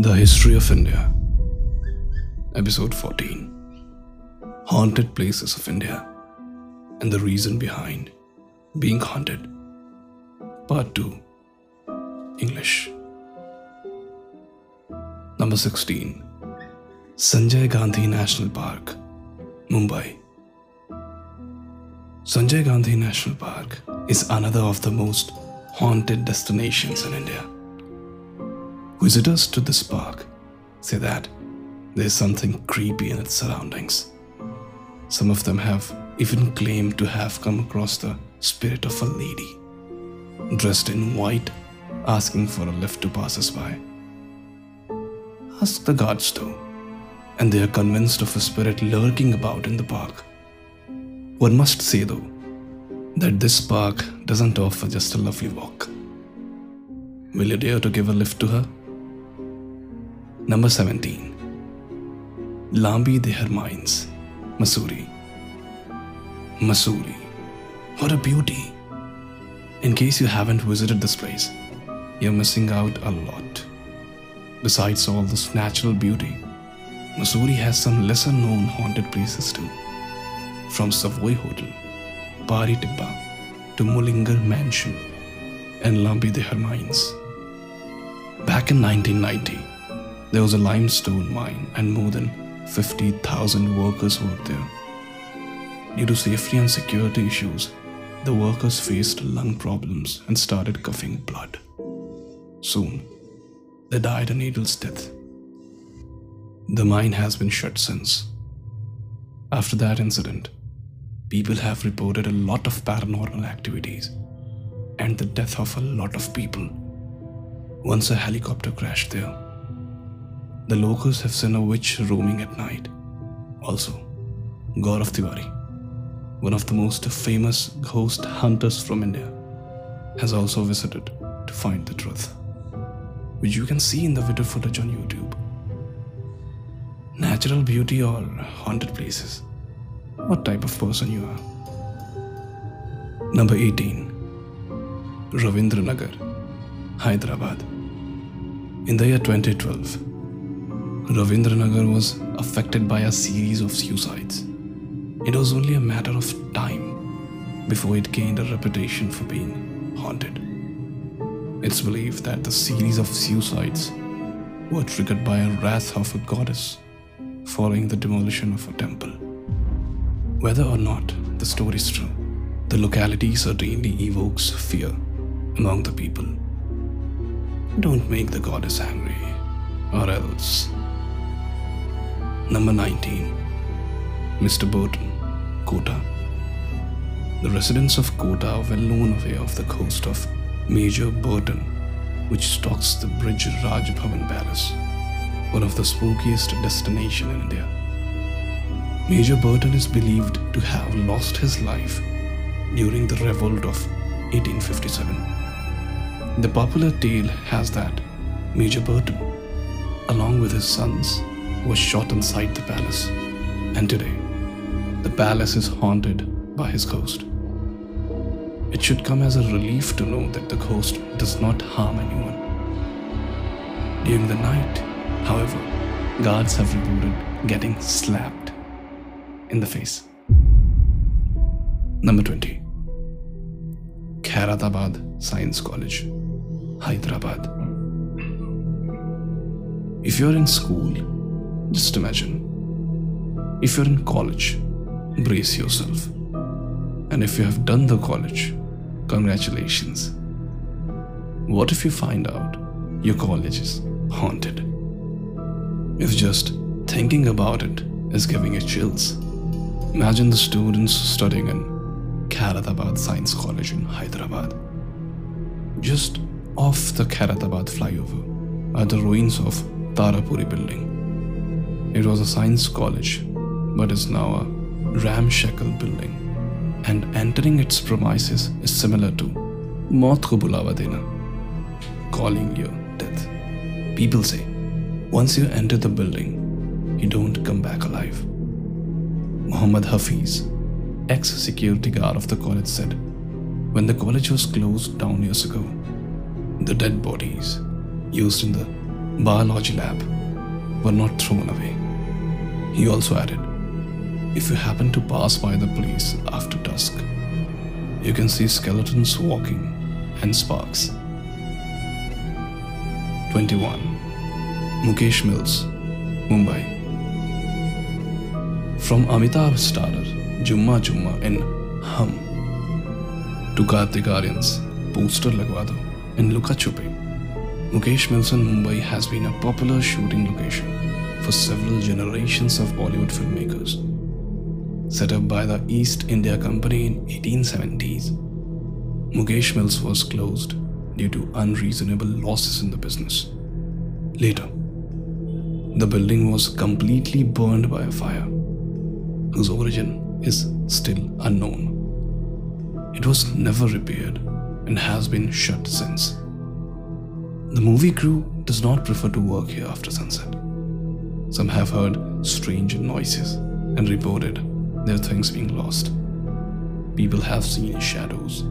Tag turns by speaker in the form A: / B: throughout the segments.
A: The History of India, Episode 14 Haunted Places of India and the Reason Behind Being Haunted, Part 2 English. Number 16 Sanjay Gandhi National Park, Mumbai. Sanjay Gandhi National Park is another of the most haunted destinations in India. Visitors to this park say that there's something creepy in its surroundings. Some of them have even claimed to have come across the spirit of a lady dressed in white asking for a lift to pass us by. Ask the guards though, and they are convinced of a spirit lurking about in the park. One must say though that this park doesn't offer just a lovely walk. Will you dare to give a lift to her? Number 17 Lambi Dehar Mines, Mussoorie. Mussoorie. What a beauty! In case you haven't visited this place, you're missing out a lot. Besides all this natural beauty, Mussoorie has some lesser known haunted places too. From Savoy Hotel, Pari Tibba to Mullingar Mansion and Lambi Dehar Mines. Back in 1990, there was a limestone mine and more than 50,000 workers worked there. Due to safety and security issues, the workers faced lung problems and started coughing blood. Soon, they died a needle's death. The mine has been shut since. After that incident, people have reported a lot of paranormal activities and the death of a lot of people. Once a helicopter crashed there. The locals have seen a witch roaming at night. Also, Gaurav Tiwari, one of the most famous ghost hunters from India, has also visited to find the truth, which you can see in the video footage on YouTube. Natural beauty or haunted places? What type of person you are? Number 18 Ravindranagar, Hyderabad. In the year 2012, Ravindranagar was affected by a series of suicides. It was only a matter of time before it gained a reputation for being haunted. It's believed that the series of suicides were triggered by a wrath of a goddess following the demolition of a temple. Whether or not the story is true, the locality certainly evokes fear among the people. Don't make the goddess angry, or else. Number 19 Mr. Burton, Kota. The residents of Kota are well known aware of the coast of Major Burton, which stalks the Brij Raj Bhavan Palace, one of the spookiest destinations in India. Major Burton is believed to have lost his life during the revolt of 1857. The popular tale has that Major Burton, along with his sons, was shot inside the palace, and today the palace is haunted by his ghost. It should come as a relief to know that the ghost does not harm anyone. During the night, however, guards have reported getting slapped in the face. Number 20 Khairatabad Science College, Hyderabad. If you're in school, just imagine. If you're in college, brace yourself. And if you have done the college, congratulations. What if you find out your college is haunted? If just thinking about it is giving you chills, imagine the students studying in Khairatabad Science College in Hyderabad. Just off the Khairatabad flyover are the ruins of Tarapuri building. It was a science college, but is now a ramshackle building, and entering its premises is similar to Maut calling your death. People say, once you enter the building, you don't come back alive. Muhammad Hafiz, ex security guard of the college, said, when the college was closed down years ago, the dead bodies used in the biology lab were not thrown away. He also added, if you happen to pass by the place after dusk, you can see skeletons walking and sparks. 21. Mukesh Mills, Mumbai. From Amitabh starrer Jumma Jumma in Hum to Kartik Aaryan's Poster Lagwa Do in Luka Mukesh Mills in Mumbai has been a popular shooting location for several generations of Bollywood filmmakers. Set up by the East India Company in 1870s, Mukesh Mills was closed due to unreasonable losses in the business. Later, the building was completely burned by a fire, whose origin is still unknown. It was never repaired and has been shut since. The movie crew does not prefer to work here after sunset. Some have heard strange noises and reported their things being lost. People have seen shadows,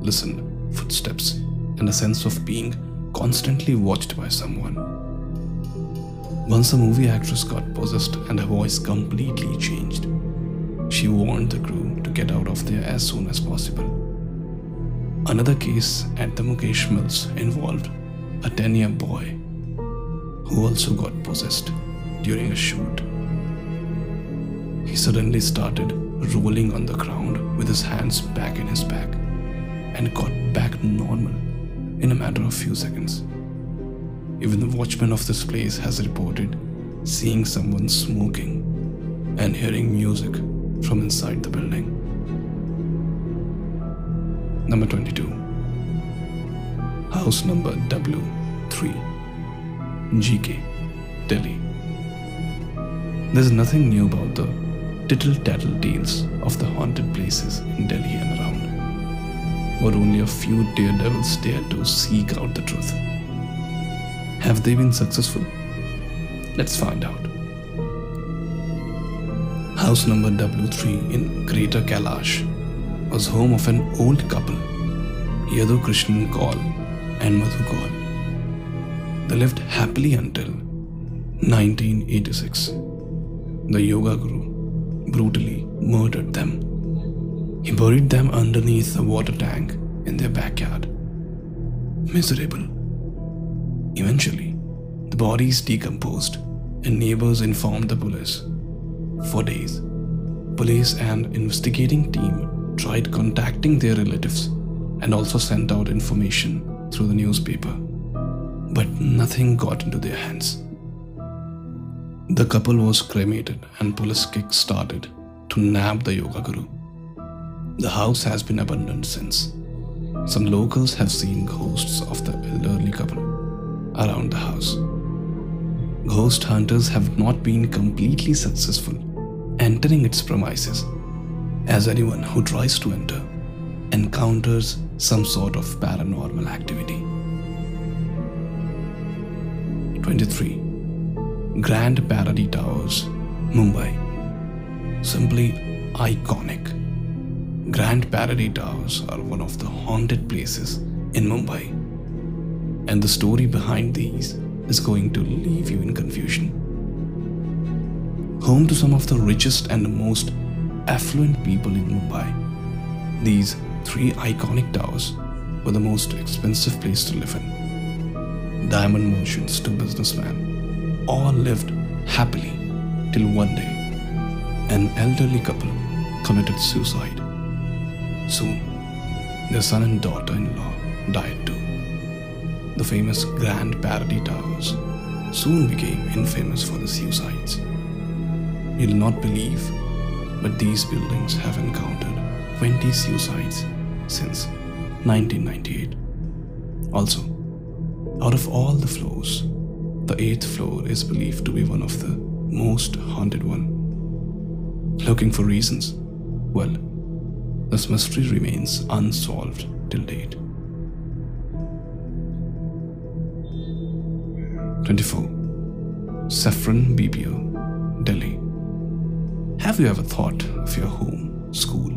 A: listened footsteps, and a sense of being constantly watched by someone. Once a movie actress got possessed and her voice completely changed. She warned the crew to get out of there as soon as possible. Another case at the Mukesh Mills involved a 10 year boy who also got possessed during a shoot. He suddenly started rolling on the ground with his hands back in his back and got back normal in a matter of few seconds. Even the watchman of this place has reported seeing someone smoking and hearing music from inside the building. Number 22 House number W3 GK Delhi There's nothing new about the tittle-tattle tales of the haunted places in Delhi and around, but only a few daredevils dare to seek out the truth. Have they been successful? Let's find out. House number W3 in Greater Kailash was home of an old couple, Yadu Krishnan Kaul and Madhu Kaul. They lived happily until 1986. The yoga guru brutally murdered them. He buried them underneath a water tank in their backyard. Miserable. Eventually, the bodies decomposed and neighbors informed the police. For days, police and investigating team tried contacting their relatives and also sent out information through the newspaper. But nothing got into their hands. The couple was cremated and police kick started to nab the yoga guru. The house has been abandoned since. Some locals have seen ghosts of the elderly couple around the house. Ghost hunters have not been completely successful entering its premises, as anyone who tries to enter encounters some sort of paranormal activity. 23. Grand Paradi Towers, Mumbai. Simply iconic. Grand Paradi Towers are one of the haunted places in Mumbai. And the story behind these is going to leave you in confusion. Home to some of the richest and most affluent people in Mumbai, these three iconic towers were the most expensive place to live in. Diamond merchants to businessmen all lived happily till one day an elderly couple committed suicide. Soon, their son and daughter in law died too. The famous Grand Paradi Towers soon became infamous for the suicides. You'll not believe, but these buildings have encountered 20 suicides since 1998. Also, out of all the floors, the eighth floor is believed to be one of the most haunted one. Looking for reasons? Well, this mystery remains unsolved till date. 24. Saffron BPO, Delhi. Have you ever thought of your home, school,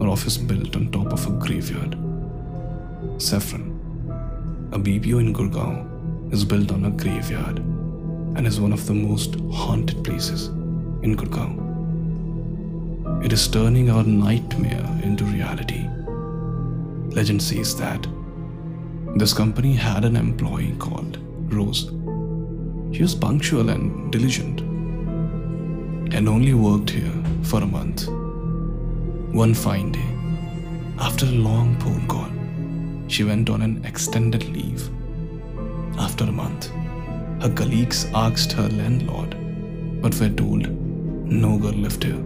A: or office built on top of a graveyard? Saffron, a BPO in Gurgaon, is built on a graveyard and is one of the most haunted places in Gurgaon. It is turning our nightmare into reality. Legend says that this company had an employee called Rose. She was punctual and diligent and only worked here for a month. One fine day, after a long phone call, she went on an extended leave. After a month, her colleagues asked her landlord, but were told no girl lived here.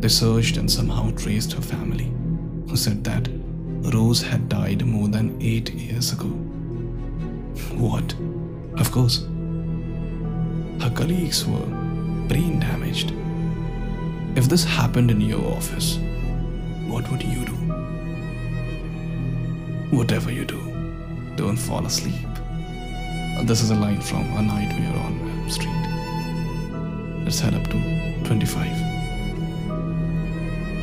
A: They searched and somehow traced her family, who said that Rose had died more than eight years ago. What? Of course. Her colleagues were brain damaged. If this happened in your office, what would you do? Whatever you do, don't fall asleep. This is a line from A Nightmare on Elm Street. Let's head up to 25.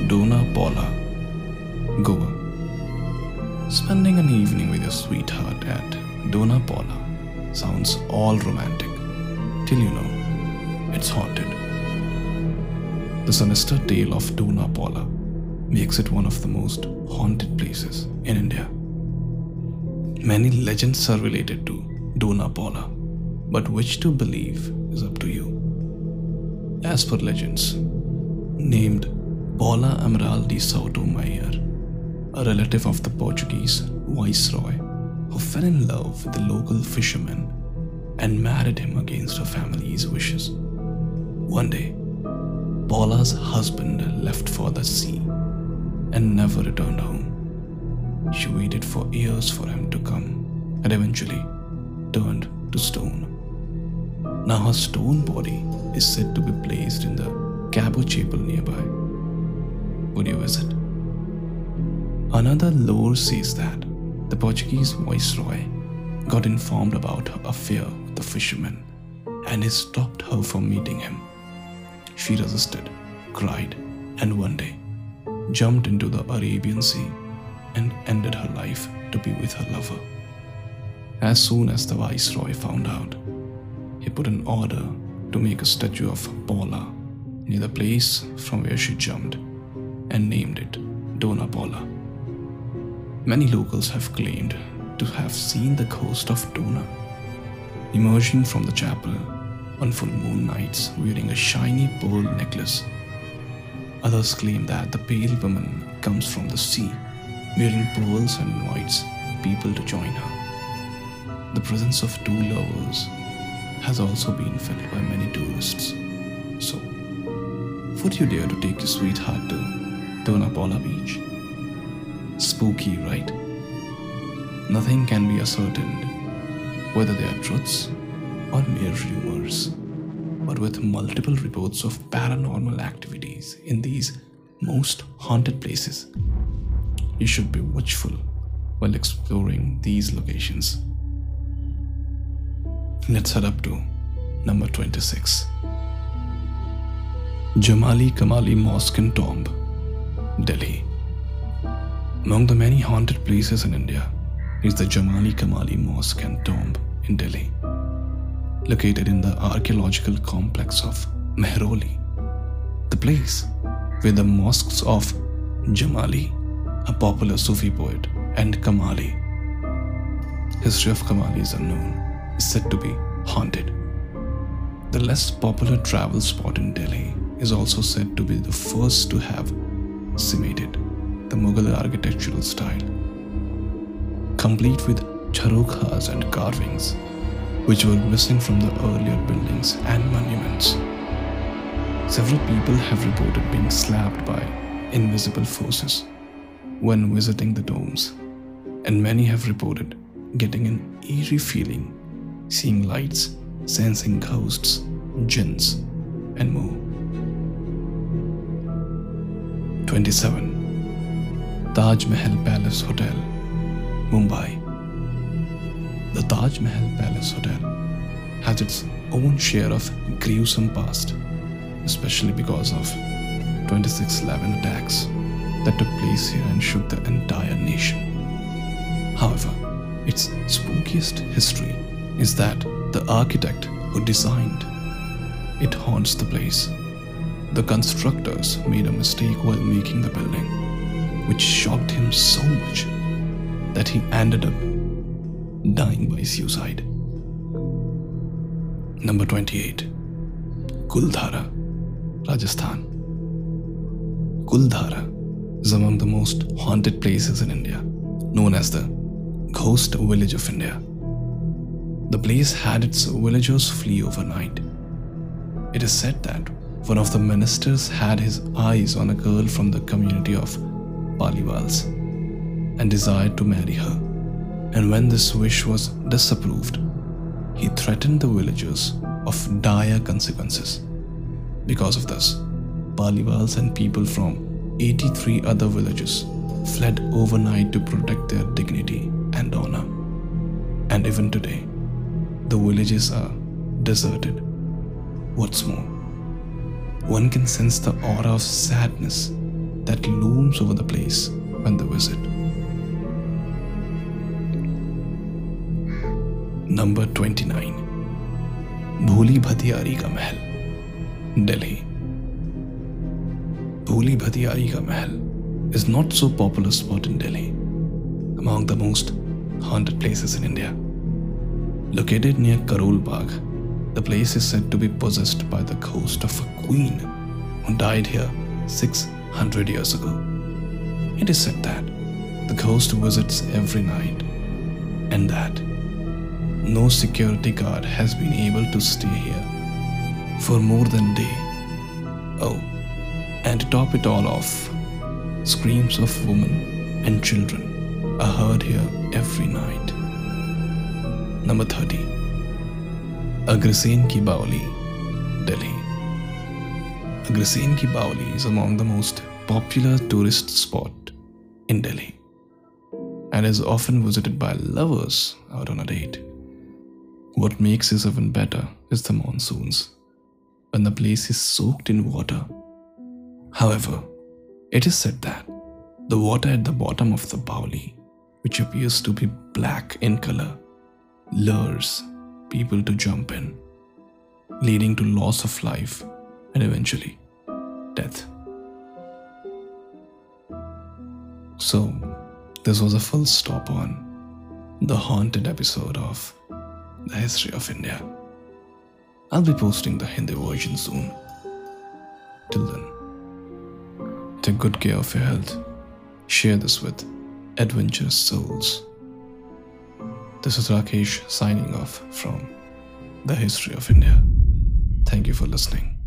A: Dona Paula, Goa. Spending an evening with your sweetheart at Dona Paula sounds all romantic till you know it's haunted. The sinister tale of Dona Paula makes it one of the most haunted places in India. Many legends are related to Dona Paula, but which to believe is up to you. As per legends, named Paula Amaral de Sotomayor, a relative of the Portuguese viceroy who fell in love with the local fisherman and married him against her family's wishes. One day, Paula's husband left for the sea and never returned home. She waited for years for him to come and eventually turned to stone. Now her stone body is said to be placed in the Cabo Chapel nearby. Would you visit? Another lore says that the Portuguese viceroy got informed about her affair with the fisherman and he stopped her from meeting him. She resisted, cried, and one day jumped into the Arabian Sea and ended her life to be with her lover. As soon as the viceroy found out, he put an order to make a statue of Paula near the place from where she jumped and named it Dona Paula. Many locals have claimed to have seen the ghost of Dona emerging from the chapel on full moon nights wearing a shiny pearl necklace. Others claim that the pale woman comes from the sea, wearing pearls and invites people to join her. The presence of two lovers has also been felt by many tourists. So, would you dare to take your sweetheart to Dona Paula Beach? Spooky, right? Nothing can be ascertained, whether they are truths or mere rumors, but with multiple reports of paranormal activities in these most haunted places. You should be watchful while exploring these locations. Let's head up to number 26 Jamali Kamali Mosque and Tomb, Delhi. Among the many haunted places in India is the Jamali Kamali Mosque and Tomb in Delhi located in the archaeological complex of Mehrauli, the place where the mosques of Jamali, a popular Sufi poet, and Kamali. History of Kamali is unknown, is said to be haunted. The less popular travel spot in Delhi is also said to be the first to have cemented the Mughal architectural style, complete with jharokhas and carvings which were missing from the earlier buildings and monuments. Several people have reported being slapped by invisible forces when visiting the domes, and many have reported getting an eerie feeling, seeing lights, sensing ghosts, jinns, and more. 27. Taj Mahal Palace Hotel, Mumbai. The Taj Mahal Palace Hotel has its own share of gruesome past, especially because of 2611 attacks that took place here and shook the entire nation. However, its spookiest history is that the architect who designed it haunts the place. The constructors made a mistake while making the building, which shocked him so much that he ended up dying by suicide. Number 28 Kuldhara, Rajasthan. Kuldhara is among the most haunted places in India, known as the Ghost Village of India. The place had its villagers flee overnight. It is said that one of the ministers had his eyes on a girl from the community of Paliwals and desired to marry her. And when this wish was disapproved, he threatened the villagers of dire consequences. Because of this, Paliwals and people from 83 other villages fled overnight to protect their dignity and honor. And even today, the villages are deserted. What's more, one can sense the aura of sadness that looms over the place when they visit. Number 29 Bhuli Bhatiyari Ka Mahal, Delhi. Bhuli Bhatiyari Ka Mahal is not so popular spot in Delhi, among the most haunted places in India. Located near Karol Bagh, the place is said to be possessed by the ghost of a queen who died here 600 years ago. It is said that the ghost visits every night and that no security guard has been able to stay here for more than a day. Oh, and to top it all off, screams of women and children are heard here every night. Number 30 Agrasen Ki Baoli, Delhi. Agrasen Ki Baoli is among the most popular tourist spot in Delhi and is often visited by lovers out on a date. What makes this even better is the monsoons, when the place is soaked in water. However, it is said that the water at the bottom of the Baoli, which appears to be black in color, lures people to jump in, leading to loss of life and eventually death. So, this was a full stop on the haunted episode of the history of India. I'll be posting the Hindi version soon. Till then, take good care of your health. Share this with adventurous souls. This is Rakesh signing off from The History of India. Thank you for listening.